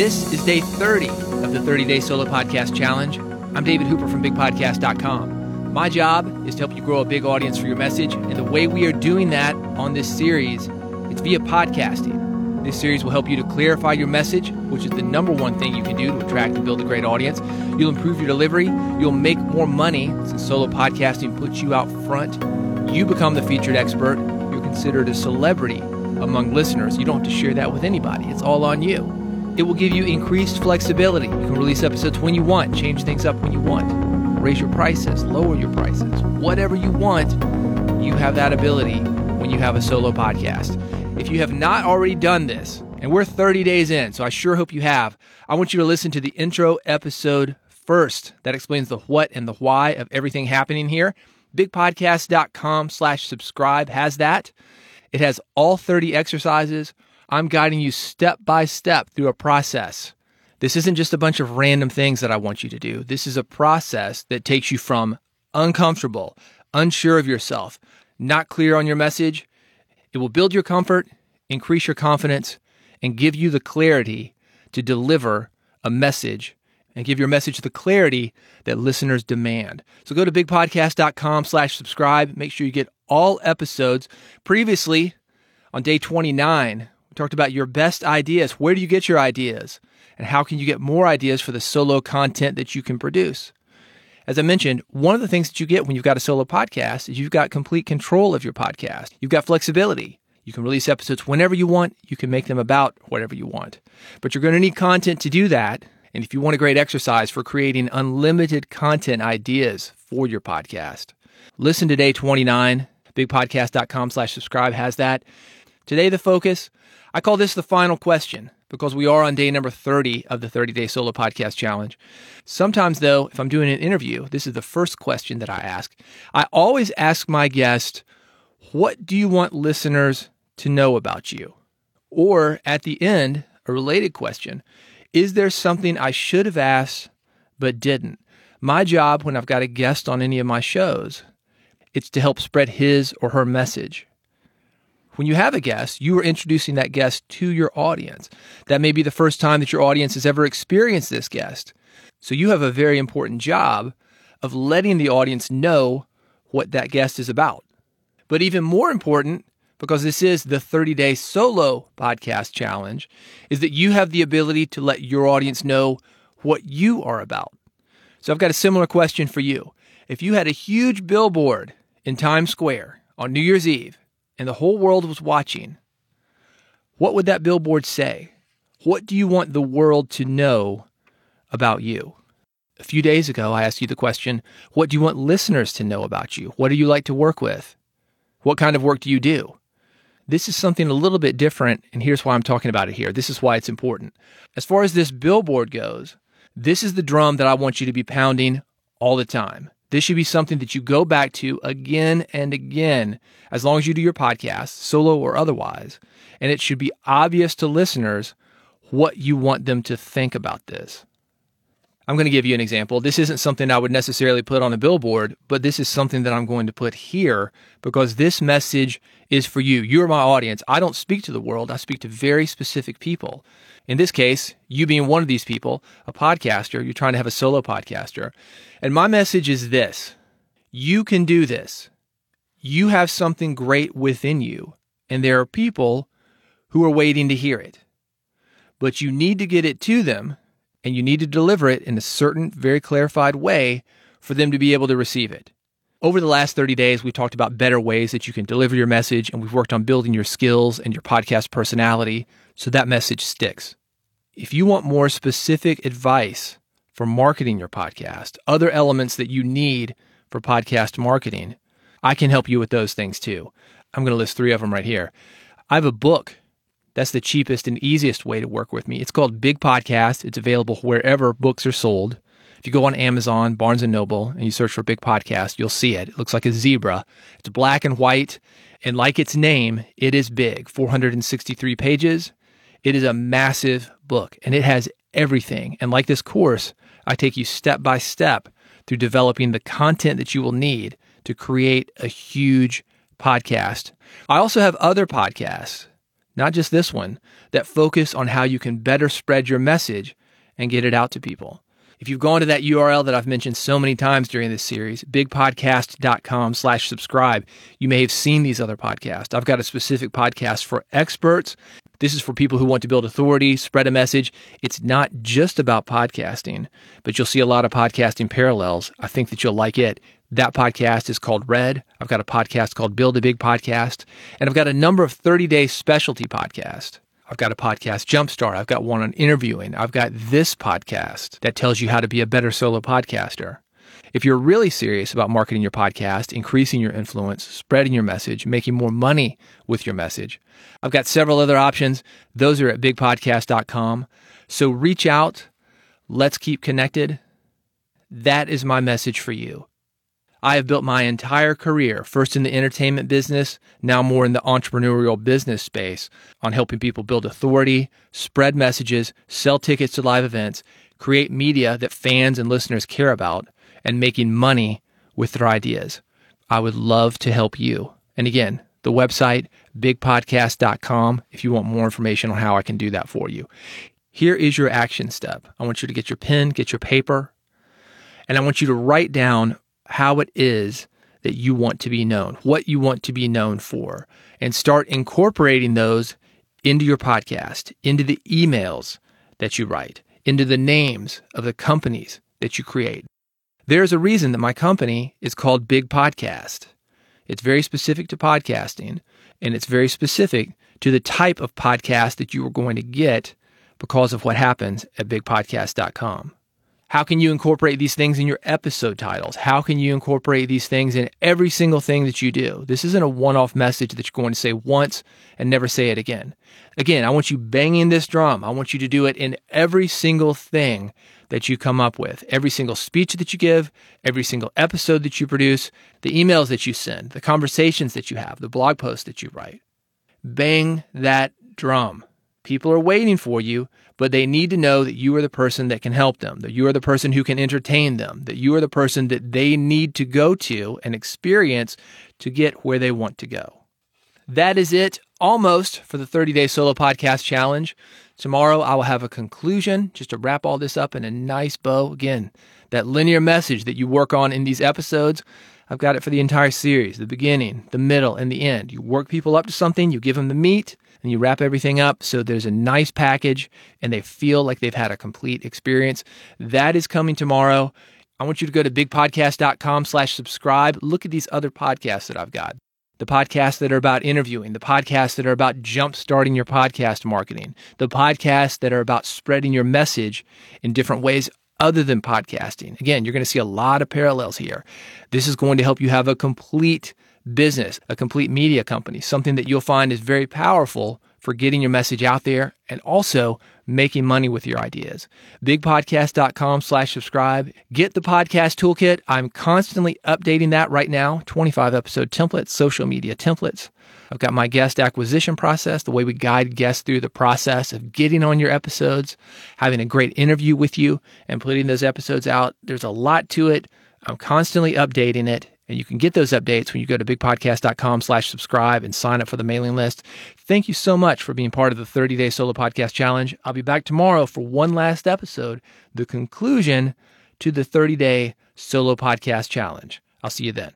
This is day 30 of the 30 Day Solo Podcast Challenge. I'm David Hooper from BigPodcast.com. My job is to help you grow a big audience for your message, and the way we are doing that on this series, it's via podcasting. This series will help you to clarify your message, which is the number one thing you can do to attract and build a great audience. You'll improve your delivery, you'll make more money since solo podcasting puts you out front. You become the featured expert, you're considered a celebrity among listeners. You don't have to share that with anybody, it's all on you. It will give you increased flexibility. You can release episodes when you want, change things up when you want, raise your prices, lower your prices, whatever you want. You have that ability when you have a solo podcast. If you have not already done this, and we're 30 days in, so I sure hope you have, I want you to listen to the intro episode first. That explains the what and the why of everything happening here. Bigpodcast.com slash subscribe has that. It has all 30 exercises. I'm guiding you step by step through a process. This isn't just a bunch of random things that I want you to do. This is a process that takes you from uncomfortable, unsure of yourself, not clear on your message. It will build your comfort, increase your confidence, and give you the clarity to deliver a message and give your message the clarity that listeners demand. So go to bigpodcast.com slash subscribe. Make sure you get all episodes. Previously, on day 29, we talked about your best ideas. Where do you get your ideas? And how can you get more ideas for the solo content that you can produce? As I mentioned, one of the things that you get when you've got a solo podcast is you've got complete control of your podcast. You've got flexibility. You can release episodes whenever you want. You can make them about whatever you want. But you're going to need content to do that. And if you want a great exercise for creating unlimited content ideas for your podcast, listen to day 29. Bigpodcast.com slash subscribe has that. Today, the focus, I call this the final question because we are on day number 30 of the 30 day solo podcast challenge. Sometimes, though, if I'm doing an interview, this is the first question that I ask. I always ask my guest, What do you want listeners to know about you? Or at the end, a related question Is there something I should have asked but didn't? My job when I've got a guest on any of my shows, it's to help spread his or her message. When you have a guest, you are introducing that guest to your audience. That may be the first time that your audience has ever experienced this guest. So you have a very important job of letting the audience know what that guest is about. But even more important, because this is the 30 day solo podcast challenge, is that you have the ability to let your audience know what you are about. So I've got a similar question for you. If you had a huge billboard in Times Square on New Year's Eve and the whole world was watching, what would that billboard say? What do you want the world to know about you? A few days ago, I asked you the question What do you want listeners to know about you? What do you like to work with? What kind of work do you do? This is something a little bit different, and here's why I'm talking about it here. This is why it's important. As far as this billboard goes, this is the drum that I want you to be pounding all the time. This should be something that you go back to again and again, as long as you do your podcast, solo or otherwise. And it should be obvious to listeners what you want them to think about this. I'm going to give you an example. This isn't something I would necessarily put on a billboard, but this is something that I'm going to put here because this message is for you. You're my audience. I don't speak to the world, I speak to very specific people. In this case, you being one of these people, a podcaster, you're trying to have a solo podcaster. And my message is this you can do this. You have something great within you, and there are people who are waiting to hear it. But you need to get it to them and you need to deliver it in a certain, very clarified way for them to be able to receive it. Over the last 30 days, we've talked about better ways that you can deliver your message, and we've worked on building your skills and your podcast personality so that message sticks. If you want more specific advice for marketing your podcast, other elements that you need for podcast marketing, I can help you with those things too. I'm going to list three of them right here. I have a book that's the cheapest and easiest way to work with me. It's called Big Podcast. It's available wherever books are sold. If you go on Amazon, Barnes and Noble, and you search for Big Podcast, you'll see it. It looks like a zebra. It's black and white, and like its name, it is big. 463 pages. It is a massive book, and it has everything. And like this course, I take you step by step through developing the content that you will need to create a huge podcast. I also have other podcasts not just this one, that focus on how you can better spread your message and get it out to people. If you've gone to that URL that I've mentioned so many times during this series, bigpodcast.com slash subscribe, you may have seen these other podcasts. I've got a specific podcast for experts. This is for people who want to build authority, spread a message. It's not just about podcasting, but you'll see a lot of podcasting parallels. I think that you'll like it. That podcast is called Red. I've got a podcast called Build a Big Podcast, and I've got a number of 30 day specialty podcasts. I've got a podcast, Jumpstart. I've got one on interviewing. I've got this podcast that tells you how to be a better solo podcaster. If you're really serious about marketing your podcast, increasing your influence, spreading your message, making more money with your message, I've got several other options. Those are at bigpodcast.com. So reach out. Let's keep connected. That is my message for you. I have built my entire career, first in the entertainment business, now more in the entrepreneurial business space, on helping people build authority, spread messages, sell tickets to live events, create media that fans and listeners care about, and making money with their ideas. I would love to help you. And again, the website, bigpodcast.com, if you want more information on how I can do that for you. Here is your action step. I want you to get your pen, get your paper, and I want you to write down how it is that you want to be known, what you want to be known for, and start incorporating those into your podcast, into the emails that you write, into the names of the companies that you create. There's a reason that my company is called Big Podcast. It's very specific to podcasting, and it's very specific to the type of podcast that you are going to get because of what happens at bigpodcast.com. How can you incorporate these things in your episode titles? How can you incorporate these things in every single thing that you do? This isn't a one off message that you're going to say once and never say it again. Again, I want you banging this drum. I want you to do it in every single thing that you come up with, every single speech that you give, every single episode that you produce, the emails that you send, the conversations that you have, the blog posts that you write. Bang that drum. People are waiting for you, but they need to know that you are the person that can help them, that you are the person who can entertain them, that you are the person that they need to go to and experience to get where they want to go. That is it almost for the 30 day solo podcast challenge. Tomorrow I will have a conclusion just to wrap all this up in a nice bow. Again, that linear message that you work on in these episodes. I've got it for the entire series the beginning, the middle, and the end. You work people up to something, you give them the meat, and you wrap everything up so there's a nice package and they feel like they've had a complete experience. That is coming tomorrow. I want you to go to bigpodcast.com slash subscribe. Look at these other podcasts that I've got. The podcasts that are about interviewing, the podcasts that are about jump starting your podcast marketing, the podcasts that are about spreading your message in different ways other than podcasting. Again, you're going to see a lot of parallels here. This is going to help you have a complete business, a complete media company, something that you'll find is very powerful for getting your message out there and also making money with your ideas. Bigpodcast.com slash subscribe. Get the podcast toolkit. I'm constantly updating that right now. 25 episode templates, social media templates. I've got my guest acquisition process, the way we guide guests through the process of getting on your episodes, having a great interview with you, and putting those episodes out. There's a lot to it. I'm constantly updating it and you can get those updates when you go to bigpodcast.com slash subscribe and sign up for the mailing list. Thank you so much for being part of the 30 day solo podcast challenge. I'll be back tomorrow for one last episode, the conclusion to the 30 day solo podcast challenge. I'll see you then.